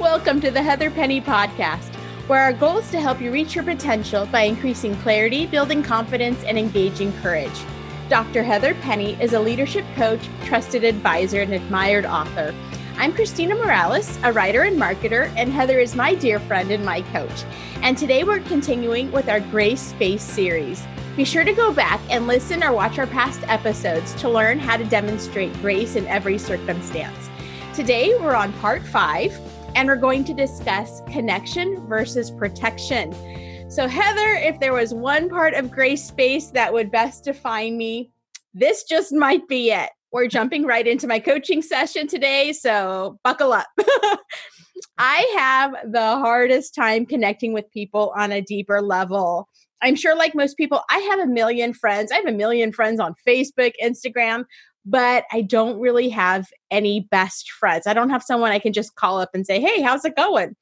Welcome to the Heather Penny Podcast, where our goal is to help you reach your potential by increasing clarity, building confidence, and engaging courage. Dr. Heather Penny is a leadership coach, trusted advisor, and admired author. I'm Christina Morales, a writer and marketer, and Heather is my dear friend and my coach. And today we're continuing with our Grace Space series. Be sure to go back and listen or watch our past episodes to learn how to demonstrate grace in every circumstance. Today we're on part five, and we're going to discuss connection versus protection. So, Heather, if there was one part of Grace Space that would best define me, this just might be it. We're jumping right into my coaching session today, so buckle up. I have the hardest time connecting with people on a deeper level. I'm sure, like most people, I have a million friends. I have a million friends on Facebook, Instagram, but I don't really have any best friends. I don't have someone I can just call up and say, hey, how's it going?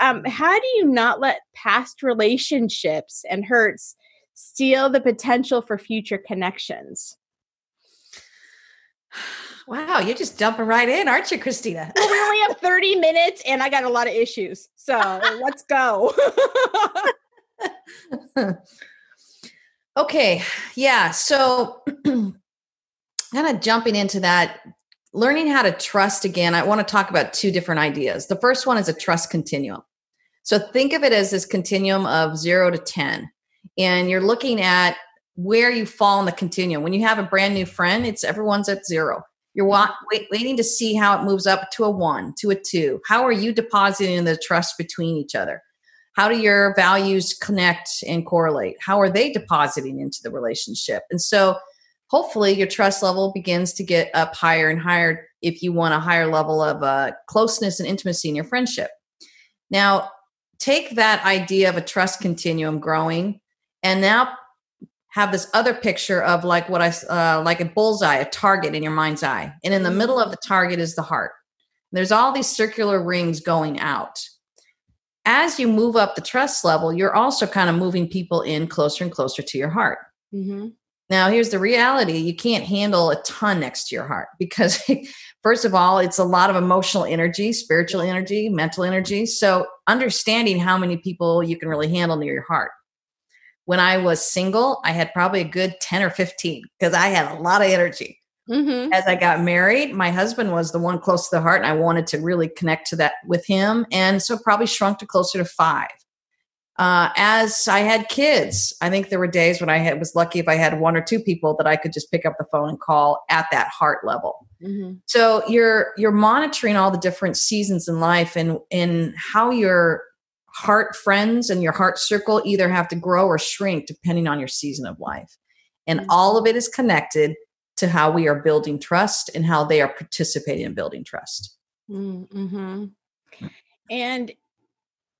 Um, how do you not let past relationships and hurts steal the potential for future connections? Wow, you're just dumping right in, aren't you, Christina? Well, we only have 30 minutes and I got a lot of issues. So let's go. okay. Yeah. So kind of jumping into that, learning how to trust again, I want to talk about two different ideas. The first one is a trust continuum. So think of it as this continuum of zero to 10. And you're looking at where you fall in the continuum. When you have a brand new friend, it's everyone's at zero. You're wa- wait, waiting to see how it moves up to a one, to a two. How are you depositing the trust between each other? How do your values connect and correlate? How are they depositing into the relationship? And so hopefully your trust level begins to get up higher and higher if you want a higher level of uh, closeness and intimacy in your friendship. Now, take that idea of a trust continuum growing and now have this other picture of like what I uh, like a bullseye, a target in your mind's eye. And in the middle of the target is the heart. There's all these circular rings going out. As you move up the trust level, you're also kind of moving people in closer and closer to your heart. Mm-hmm. Now, here's the reality you can't handle a ton next to your heart because, first of all, it's a lot of emotional energy, spiritual energy, mental energy. So, understanding how many people you can really handle near your heart. When I was single, I had probably a good 10 or 15 because I had a lot of energy. Mm-hmm. As I got married, my husband was the one close to the heart, and I wanted to really connect to that with him. And so, probably shrunk to closer to five. Uh, as I had kids, I think there were days when I had, was lucky if I had one or two people that I could just pick up the phone and call at that heart level. Mm-hmm. So you're you're monitoring all the different seasons in life and in how your heart friends and your heart circle either have to grow or shrink depending on your season of life. And mm-hmm. all of it is connected to how we are building trust and how they are participating in building trust. Mm-hmm. And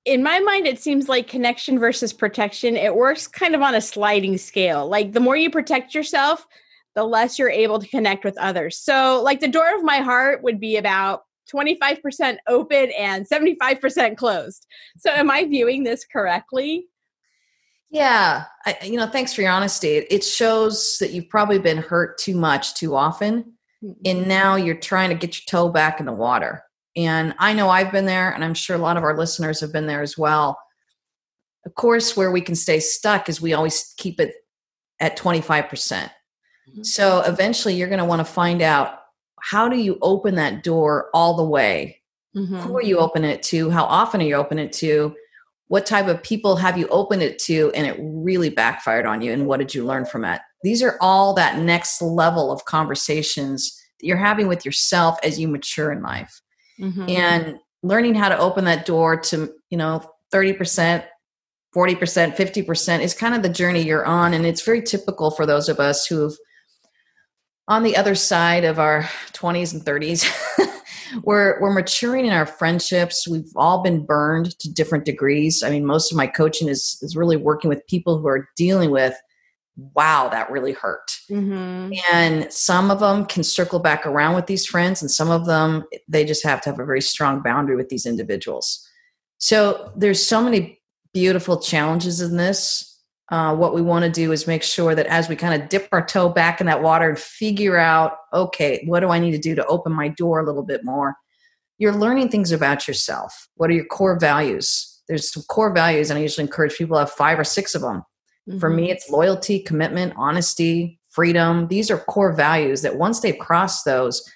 in my mind, it seems like connection versus protection, it works kind of on a sliding scale. Like the more you protect yourself, the less you're able to connect with others. So, like the door of my heart would be about 25% open and 75% closed. So, am I viewing this correctly? Yeah, I, you know, thanks for your honesty. It shows that you've probably been hurt too much too often, mm-hmm. and now you're trying to get your toe back in the water. And I know I've been there, and I'm sure a lot of our listeners have been there as well. Of course, where we can stay stuck is we always keep it at 25%. percent mm hmm So eventually you're going to want to find out how do you open that door all the way? Mm-hmm. Who are you opening it to? How often are you opening it to? What type of people have you opened it to and it really backfired on you? And what did you learn from it? These are all that next level of conversations that you're having with yourself as you mature in life mm-hmm. and learning how to open that door to you know 30% 40% 50% is kind of the journey you're on and it's very typical for those of us who've on the other side of our 20s and 30s we're we're maturing in our friendships we've all been burned to different degrees i mean most of my coaching is is really working with people who are dealing with wow, that really hurt. Mm-hmm. And some of them can circle back around with these friends, and some of them, they just have to have a very strong boundary with these individuals. So there's so many beautiful challenges in this. Uh, what we want to do is make sure that as we kind of dip our toe back in that water and figure out, okay, what do I need to do to open my door a little bit more? you're learning things about yourself. What are your core values? There's some core values, and I usually encourage people to have five or six of them. Mm-hmm. For me, mm-hmm. it's loyalty, commitment, honesty, freedom. These are core values that once they've crossed those,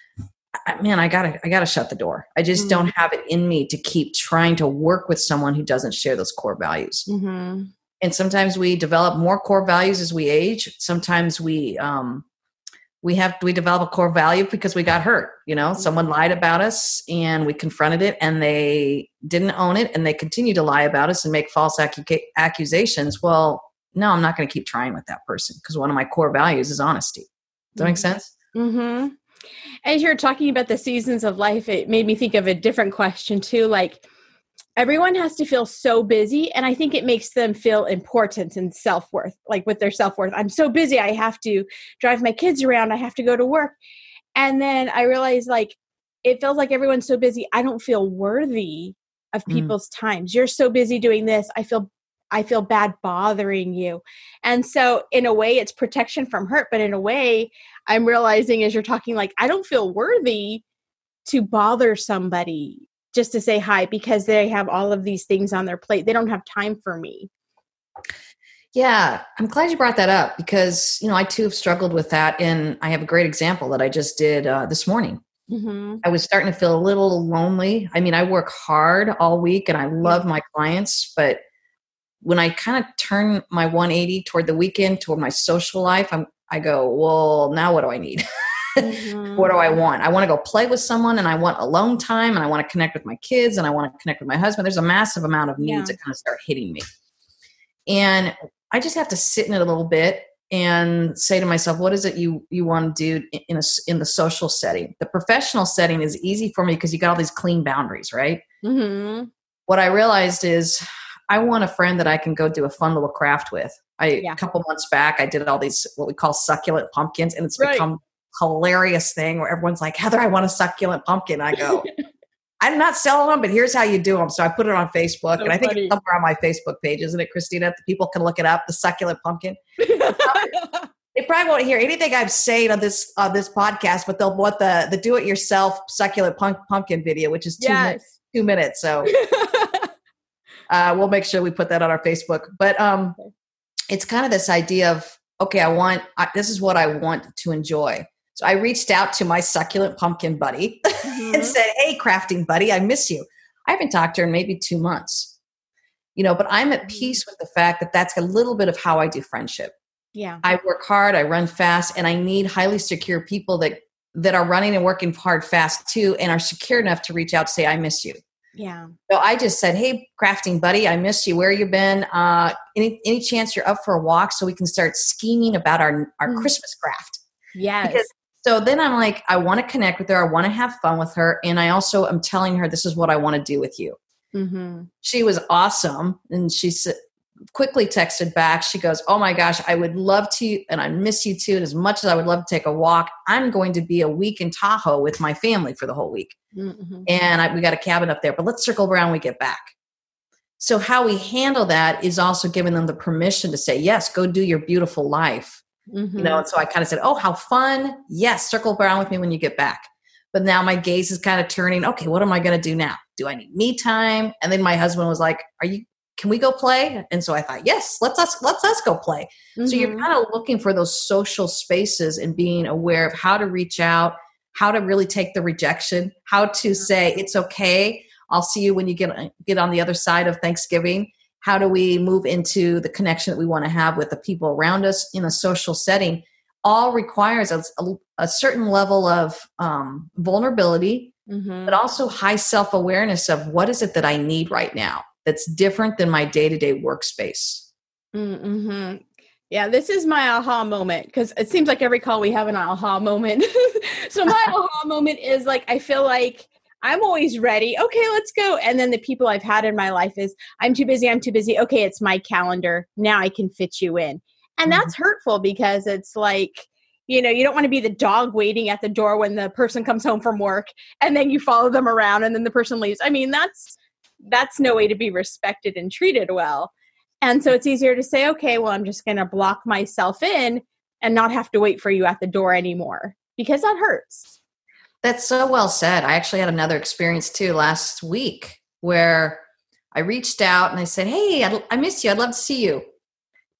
I, man, I gotta, I gotta shut the door. I just mm-hmm. don't have it in me to keep trying to work with someone who doesn't share those core values. Mm-hmm. And sometimes we develop more core values as we age. Sometimes we, um, we have we develop a core value because we got hurt you know mm-hmm. someone lied about us and we confronted it and they didn't own it and they continue to lie about us and make false accusations well no i'm not going to keep trying with that person because one of my core values is honesty does that make mm-hmm. sense mm-hmm. as you're talking about the seasons of life it made me think of a different question too like everyone has to feel so busy and i think it makes them feel important and self-worth like with their self-worth i'm so busy i have to drive my kids around i have to go to work and then i realize like it feels like everyone's so busy i don't feel worthy of mm. people's mm. times you're so busy doing this i feel i feel bad bothering you and so in a way it's protection from hurt but in a way i'm realizing as you're talking like i don't feel worthy to bother somebody just to say hi because they have all of these things on their plate. They don't have time for me. Yeah, I'm glad you brought that up because, you know, I too have struggled with that. And I have a great example that I just did uh, this morning. Mm-hmm. I was starting to feel a little lonely. I mean, I work hard all week and I love my clients, but when I kind of turn my 180 toward the weekend, toward my social life, I'm, I go, well, now what do I need? Mm-hmm. what do I want? I want to go play with someone and I want alone time and I want to connect with my kids and I want to connect with my husband. There's a massive amount of needs yeah. that kind of start hitting me. And I just have to sit in it a little bit and say to myself, what is it you you want to do in a, in the social setting? The professional setting is easy for me because you got all these clean boundaries, right? Mm-hmm. What I realized is I want a friend that I can go do a fun little craft with. I yeah. a couple months back I did all these what we call succulent pumpkins, and it's right. become hilarious thing where everyone's like, Heather, I want a succulent pumpkin. I go, I'm not selling them, but here's how you do them. So I put it on Facebook, so and I think funny. it's somewhere on my Facebook page, isn't it, Christina? The people can look it up. The succulent pumpkin. they probably won't hear anything I'm saying on this on this podcast, but they'll want the the do it yourself succulent punk, pumpkin video, which is two yes. minutes. Two minutes. So uh, we'll make sure we put that on our Facebook. But um, it's kind of this idea of okay, I want I, this is what I want to enjoy. So I reached out to my succulent pumpkin buddy mm-hmm. and said, Hey, crafting buddy, I miss you. I haven't talked to her in maybe two months. You know, but I'm at peace with the fact that that's a little bit of how I do friendship. Yeah. I work hard, I run fast, and I need highly secure people that that are running and working hard fast too and are secure enough to reach out to say, I miss you. Yeah. So I just said, Hey, crafting buddy, I miss you. Where you been? Uh, any any chance you're up for a walk so we can start scheming about our our mm. Christmas craft? Yes. Because so then I'm like, I want to connect with her. I want to have fun with her. And I also am telling her, this is what I want to do with you. Mm-hmm. She was awesome. And she quickly texted back. She goes, Oh my gosh, I would love to, and I miss you too. And as much as I would love to take a walk, I'm going to be a week in Tahoe with my family for the whole week. Mm-hmm. And I, we got a cabin up there, but let's circle around when we get back. So, how we handle that is also giving them the permission to say, Yes, go do your beautiful life Mm-hmm. You know, and so I kind of said, Oh, how fun. Yes, circle around with me when you get back. But now my gaze is kind of turning, okay, what am I gonna do now? Do I need me time? And then my husband was like, Are you can we go play? And so I thought, yes, let's us let's us go play. Mm-hmm. So you're mm-hmm. kind of looking for those social spaces and being aware of how to reach out, how to really take the rejection, how to say it's okay. I'll see you when you get get on the other side of Thanksgiving how do we move into the connection that we want to have with the people around us in a social setting all requires a, a certain level of um, vulnerability mm-hmm. but also high self-awareness of what is it that i need right now that's different than my day-to-day workspace mm-hmm. yeah this is my aha moment because it seems like every call we have an aha moment so my aha moment is like i feel like I'm always ready. Okay, let's go. And then the people I've had in my life is I'm too busy, I'm too busy. Okay, it's my calendar. Now I can fit you in. And that's mm-hmm. hurtful because it's like, you know, you don't want to be the dog waiting at the door when the person comes home from work and then you follow them around and then the person leaves. I mean, that's that's no way to be respected and treated well. And so it's easier to say, okay, well, I'm just going to block myself in and not have to wait for you at the door anymore because that hurts That's so well said. I actually had another experience too last week where I reached out and I said, Hey, I miss you. I'd love to see you.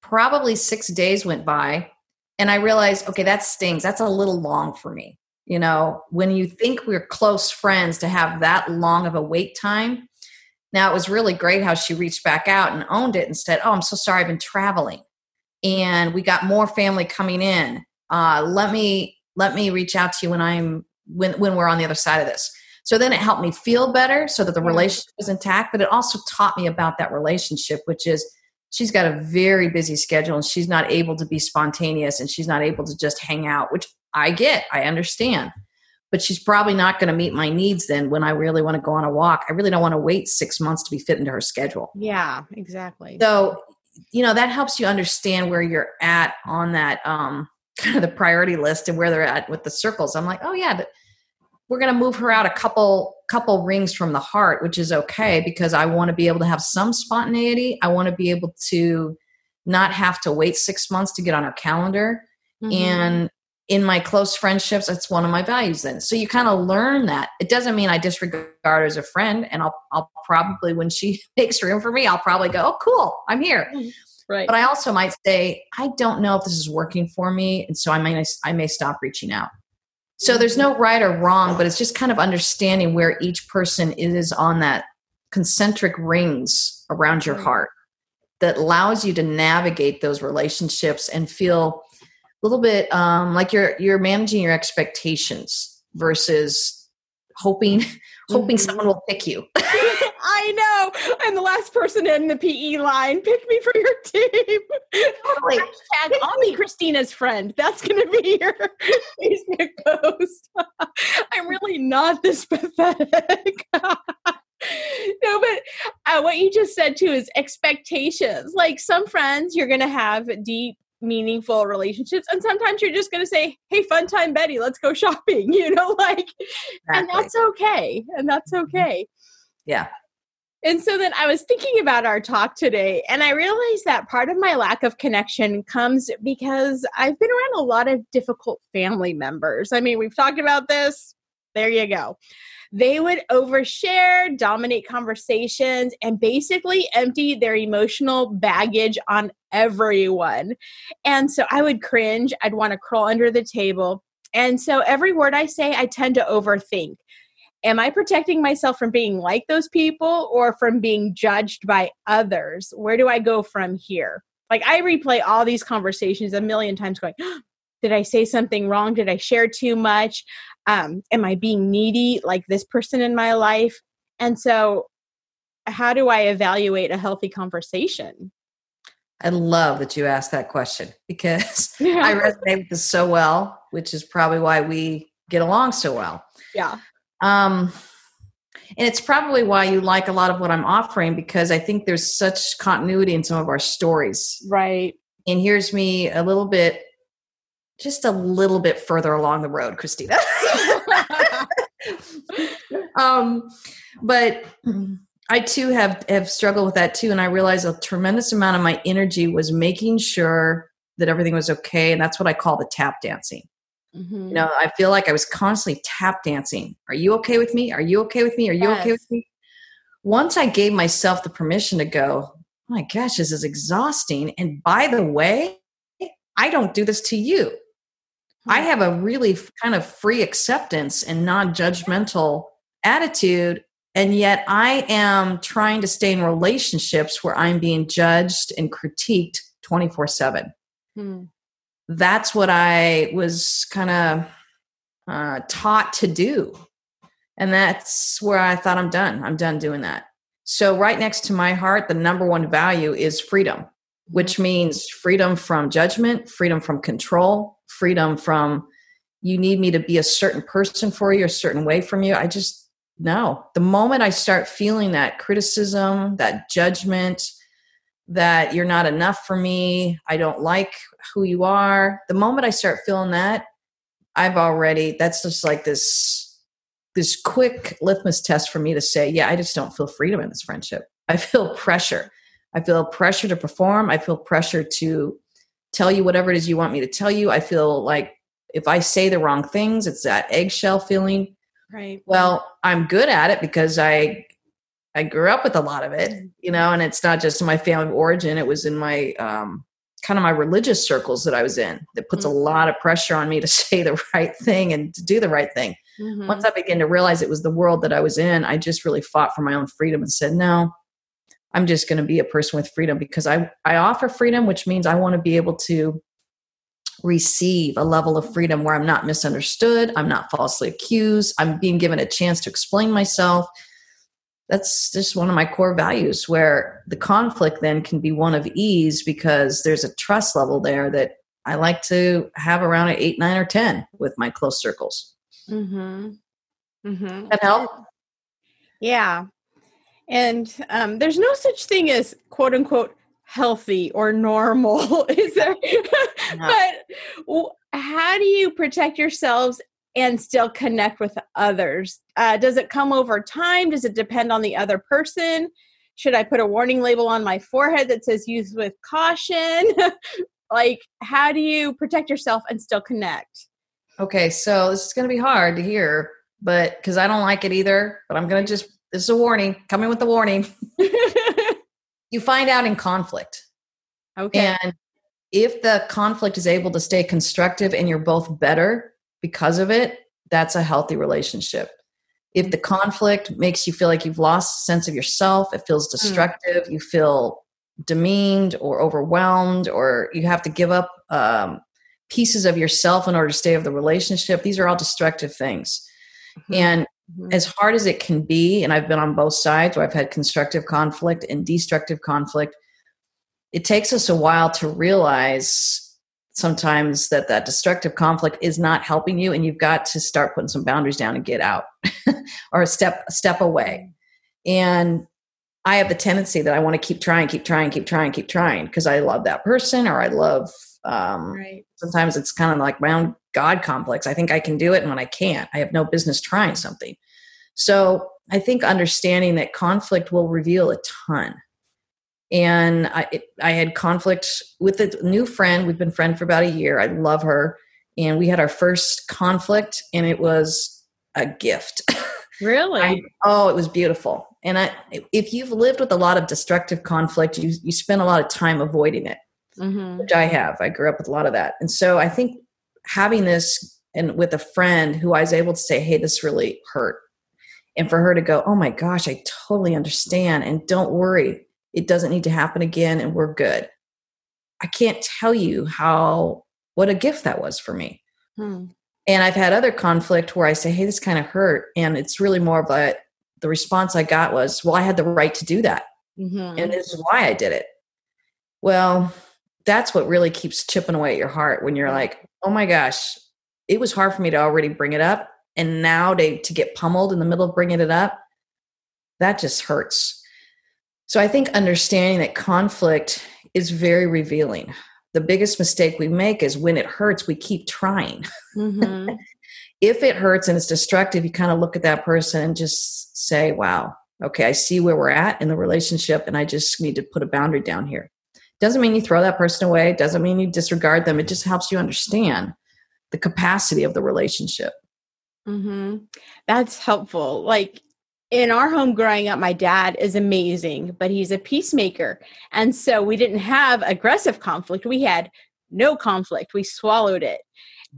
Probably six days went by and I realized, okay, that stings. That's a little long for me. You know, when you think we're close friends to have that long of a wait time. Now, it was really great how she reached back out and owned it and said, Oh, I'm so sorry, I've been traveling. And we got more family coming in. Uh, let me let me reach out to you when I'm when when we're on the other side of this. So then it helped me feel better so that the relationship was intact, but it also taught me about that relationship, which is she's got a very busy schedule and she's not able to be spontaneous and she's not able to just hang out, which I get, I understand. But she's probably not going to meet my needs then when I really want to go on a walk. I really don't want to wait six months to be fit into her schedule. Yeah, exactly. So, you know, that helps you understand where you're at on that um, kind of the priority list and where they're at with the circles. I'm like, oh yeah, we're going to move her out a couple couple rings from the heart, which is okay because I want to be able to have some spontaneity. I want to be able to not have to wait six months to get on her calendar. Mm-hmm. And in my close friendships, that's one of my values then. So you kind of learn that. It doesn't mean I disregard her as a friend. And I'll, I'll probably, when she makes room for me, I'll probably go, oh, cool, I'm here. Mm-hmm. Right. But I also might say, I don't know if this is working for me. And so I may, I may stop reaching out. So there's no right or wrong, but it's just kind of understanding where each person is on that concentric rings around your heart that allows you to navigate those relationships and feel little bit um, like you're you're managing your expectations versus hoping hoping mm-hmm. someone will pick you. I know. I'm the last person in the PE line. Pick me for your team. Totally. Hashtag I'll be Christina's friend. That's going to be your Facebook post. I'm really not this pathetic. no, but uh, what you just said too is expectations. Like some friends, you're going to have deep meaningful relationships and sometimes you're just going to say hey fun time betty let's go shopping you know like exactly. and that's okay and that's mm-hmm. okay yeah and so then I was thinking about our talk today, and I realized that part of my lack of connection comes because I've been around a lot of difficult family members. I mean, we've talked about this. There you go. They would overshare, dominate conversations, and basically empty their emotional baggage on everyone. And so I would cringe. I'd want to crawl under the table. And so every word I say, I tend to overthink am I protecting myself from being like those people or from being judged by others? Where do I go from here? Like I replay all these conversations a million times going, did I say something wrong? Did I share too much? Um, am I being needy like this person in my life? And so, how do I evaluate a healthy conversation? I love that you asked that question because yeah. I resonate with this so well, which is probably why we get along so well. Yeah. Um, and it's probably why you like a lot of what I'm offering because I think there's such continuity in some of our stories. Right. And here's me a little bit, just a little bit further along the road, Christina. um, but I too have have struggled with that too, and I realized a tremendous amount of my energy was making sure that everything was okay, and that's what I call the tap dancing. Mm-hmm. You know, I feel like I was constantly tap dancing. Are you okay with me? Are you okay with me? Are you yes. okay with me? Once I gave myself the permission to go, oh my gosh, this is exhausting. And by the way, I don't do this to you. I have a really kind of free acceptance and non judgmental attitude. And yet I am trying to stay in relationships where I'm being judged and critiqued 24 7. Hmm that's what I was kind of uh, taught to do. And that's where I thought I'm done. I'm done doing that. So, right next to my heart, the number one value is freedom, which mm-hmm. means freedom from judgment, freedom from control, freedom from you need me to be a certain person for you, a certain way from you. I just, no. The moment I start feeling that criticism, that judgment, that you're not enough for me, I don't like who you are. The moment I start feeling that, I've already that's just like this this quick litmus test for me to say, yeah, I just don't feel freedom in this friendship. I feel pressure. I feel pressure to perform. I feel pressure to tell you whatever it is you want me to tell you. I feel like if I say the wrong things, it's that eggshell feeling. Right. Well, I'm good at it because I I grew up with a lot of it, Mm-hmm. you know, and it's not just in my family of origin. It was in my um, kind of my religious circles that I was in that puts a Mm-hmm. lot of pressure on me to say the right thing and to do the right thing. Mhm. Once I began to realize it was the world that I was in, I just really fought for my own freedom and said, no, I'm just going to be a person with freedom because I, I offer freedom, which means I want to be able to receive a level of freedom where I'm not misunderstood, I'm not falsely accused, I'm being given a chance to explain myself. That's just one of my core values where the conflict then can be one of ease because there's a trust level there that I like to have around an eight, nine, or 10 with my close circles. Mm-hmm. Mm-hmm. That help? Yeah. And um, there's no such thing as quote unquote healthy or normal, is there? but how do you protect yourselves and still connect with others? Uh, does it come over time? Does it depend on the other person? Should I put a warning label on my forehead that says use with caution? like, how do you protect yourself and still connect? Okay, so this is going to be hard to hear, but because I don't like it either, but I'm going to just, this is a warning, coming with the warning. You find out in conflict. okay. And if the conflict is able to stay constructive and you're both better because of it, that's a healthy relationship. If the conflict makes you feel like you've lost a sense of yourself, it feels destructive, you feel demeaned or overwhelmed, or you have to give up um, pieces of yourself in order to stay of the relationship, these are all destructive things. Mhm. And Mhm. as hard as it can be, and I've been on both sides where I've had constructive conflict and destructive conflict, it takes us a while to realize sometimes that that destructive conflict is not helping you and you've got to start putting some boundaries down and get out or step step away and i have the tendency that i want to keep trying keep trying keep trying keep trying because i love that person or i love um, right. sometimes it's kind of like my own god complex i think i can do it and when i can't i have no business trying something so i think understanding that conflict will reveal a ton and i it, i had conflict with a new friend we've been friends for about a year i love her and we had our first conflict and it was a gift Really? I, oh, it was beautiful. And I, if you've lived with a lot of destructive conflict, you you spend a lot of time avoiding it mm-hmm. which I have. I grew up with a lot of that. And so I think having this and with a friend who I was able to say, hey, this really hurt. And for her to go, oh my gosh, I totally understand. And don't worry, it doesn't need to happen again and we're good. I can't tell you how, what a gift that was for me. Hmm. And I've had other conflict where I say, hey, this kind of hurt. And it's really more of a, the response I got was, well, I had the right to do that Mm-hmm. and this is why I did it. Well, that's what really keeps chipping away at your heart when you're like, oh my gosh, it was hard for me to already bring it up. And now to, to get pummeled in the middle of bringing it up, that just hurts. So I think understanding that conflict is very revealing. The biggest mistake we make is when it hurts, we keep trying. Mm-hmm. If it hurts and it's destructive, you kind of look at that person and just say, wow, okay, I see where we're at in the relationship, and I just need to put a boundary down here. Doesn't mean you throw that person away, doesn't mean you disregard them. It just helps you understand the capacity of the relationship. Mm-hmm. That's helpful. Like in our home growing up, my dad is amazing, but he's a peacemaker. And so we didn't have aggressive conflict. We had no conflict. We swallowed it.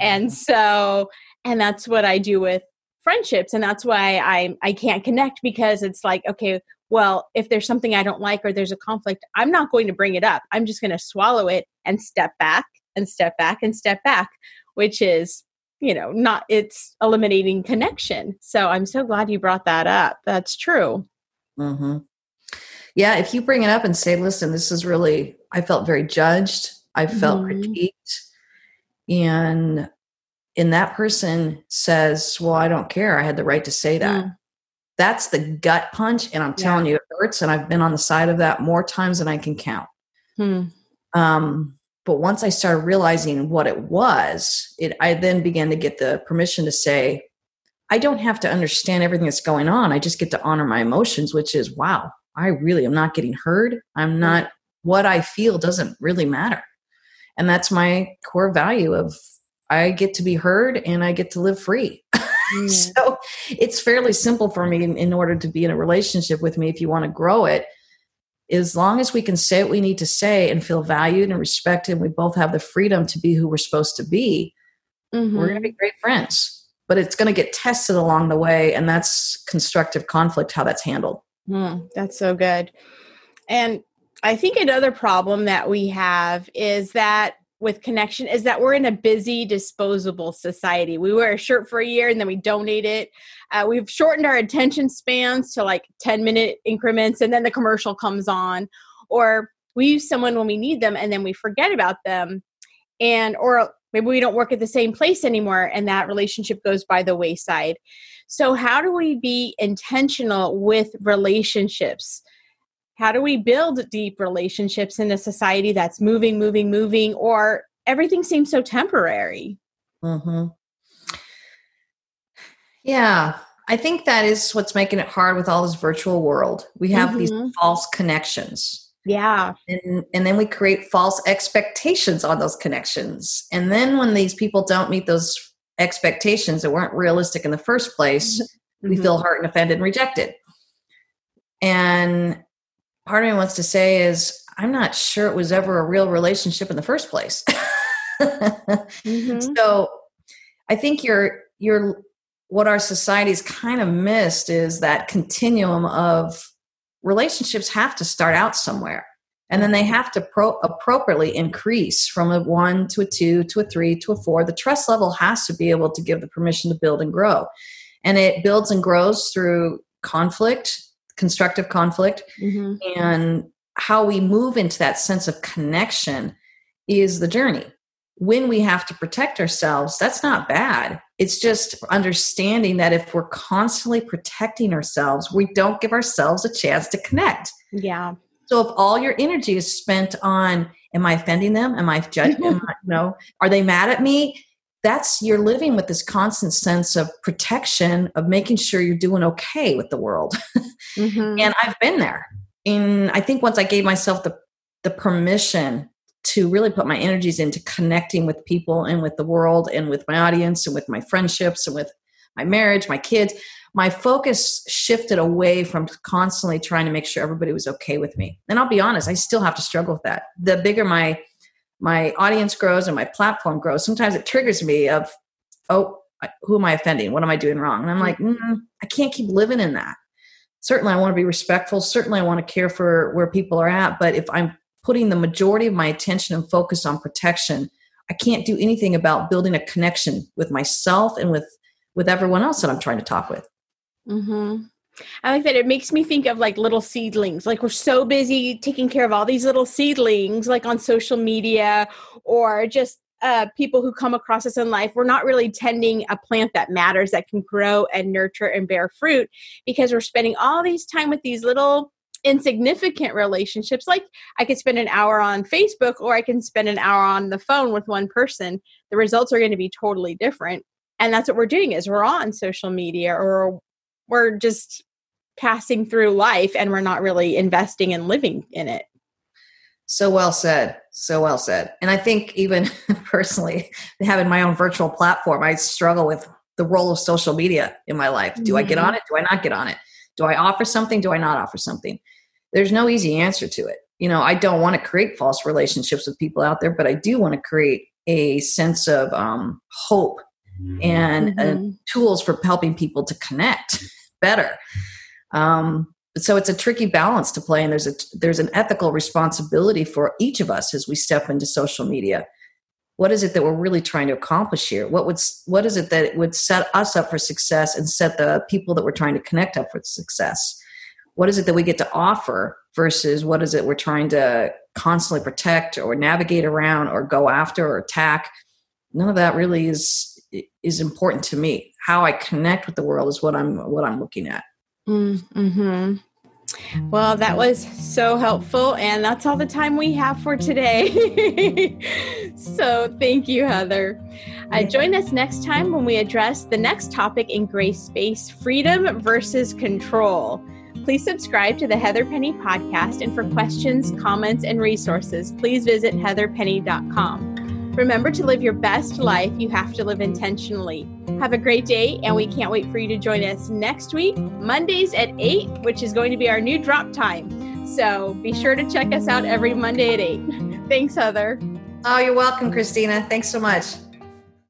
And so, and that's what I do with friendships. And that's why I I can't connect because it's like, okay, well, if there's something I don't like or there's a conflict, I'm not going to bring it up. I'm just going to swallow it and step back and step back and step back, which is you know not it's eliminating connection so i'm so glad you brought that up that's true hmm Yeah, if you bring it up and say, listen, this is really, I felt very judged, I felt Mhm. critiqued. And and that person says, Well, I don't care. I had the right to say that. Mm. That's the gut punch. And I'm Yeah. telling you, it hurts. And I've been on the side of that more times than I can count. Hmm. Um, but once I started realizing what it was, it I then began to get the permission to say, I don't have to understand everything that's going on. I just get to honor my emotions, which is wow, I really am not getting heard. I'm not what I feel doesn't really matter. And that's my core value of I get to be heard and I get to live free. Mm. so it's fairly simple for me in, in order to be in a relationship with me if you want to grow it as long as we can say what we need to say and feel valued and respected and we both have the freedom to be who we're supposed to be mm-hmm. we're going to be great friends. But it's going to get tested along the way and that's constructive conflict how that's handled. Mm, that's so good. And i think another problem that we have is that with connection is that we're in a busy disposable society. We wear a shirt for a year and then we donate it. Uh, we've shortened our attention spans to like 10 minute increments and then the commercial comes on. Or we use someone when we need them and then we forget about them. And or maybe we don't work at the same place anymore and that relationship goes by the wayside. So how do we be intentional with relationships how do we build deep relationships in a society that's moving moving moving or everything seems so temporary? Mm-hmm. yeah i think that is what's making it hard with all this virtual world. We have mm-hmm. these false connections. Yeah. And, and then we create false expectations on those connections. And then when these people don't meet those expectations that weren't realistic in the first place mm-hmm. we feel hurt and offended and rejected. And part of me wants to say is I'm not sure it was ever a real relationship in the first place. mm-hmm. So I think you're you're what our society's kind of missed is that continuum of relationships have to start out somewhere and then they have to pro- appropriately increase from a one to a two to a three to a four the trust level has to be able to give the permission to build and grow and it builds and grows through conflict constructive conflict. Mm-hmm. and how we move into that sense of connection is the journey. When we have to protect ourselves that's not bad. It's just understanding that if we're constantly protecting ourselves we don't give ourselves a chance to connect. Yeah. So if all your energy is spent on am i offending them? Am i judging them? You know are they mad at me that's you're living with this constant sense of protection of making sure you're doing okay with the world. Mm-hmm. and i've been there. And i think once i gave myself the the permission to really put my energies into connecting with people and with the world and with my audience and with my friendships and with my marriage my kids my focus shifted away from constantly trying to make sure everybody was okay with me. And i'll be honest i still have to struggle with that. The bigger my my audience grows and my platform grows, sometimes it triggers me of, oh, who am I offending? What am I doing wrong? And I'm like, mm, I can't keep living in that. Certainly, I want to be respectful. Certainly, I want to care for where people are at. But if I'm putting the majority of my attention and focus on protection, I can't do anything about building a connection with myself and with with everyone else that I'm trying to talk with. Mm-hmm. I like that. It makes me think of like little seedlings. Like we're so busy taking care of all these little seedlings, like on social media or just uh, people who come across us in life. We're not really tending a plant that matters, that can grow and nurture and bear fruit because we're spending all these time with these little insignificant relationships. Like I could spend an hour on Facebook or I can spend an hour on the phone with one person. The results are going to be totally different. And that's what we're doing is we're on social media or we're just passing through life and we're not really investing and living in it. So well said. So well said. And I think even personally, having my own virtual platform, I struggle with the role of social media in my life. Do mm-hmm. I get mm-hmm. on it? Do I not get on it? Do I offer something? Do I not offer something? There's no easy answer to it. You know, I don't want to create false relationships with people out there, but I do want to create a sense of um, hope and uh, mm-hmm. uh, tools for helping people to connect better. Um, so it's a tricky balance to play, and there's a there's an ethical responsibility for each of us as we step into social media. What is it that we're really trying to accomplish here? What would what is it that would set us up for success and set the people that we're trying to connect up for success? What is it that we get to offer versus what is it we're trying to constantly protect or navigate around or go after or attack? None of that really is is important to me. How I connect with the world is what I'm what I'm looking at. Mm-hmm. Well, that was so helpful, and that's all the time we have for today. so, thank you, Heather. Uh, join us next time when we address the next topic in Grace Space freedom versus control. Please subscribe to the Heather Penny podcast, and for questions, comments, and resources, please visit heatherpenny.com. Remember to live your best life, you have to live intentionally. Have a great day, and we can't wait for you to join us next week, Mondays at 8, which is going to be our new drop time. So be sure to check us out every Monday at 8. Thanks, Heather. Oh, you're welcome, Christina. Thanks so much.